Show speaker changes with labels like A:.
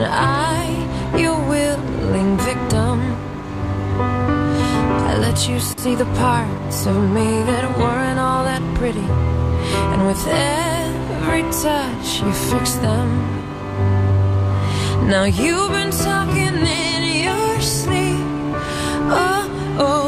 A: I, your willing victim. I let you see the parts of me that weren't all that pretty. And with every touch, you fix them. Now you've been talking in your sleep. Oh, oh.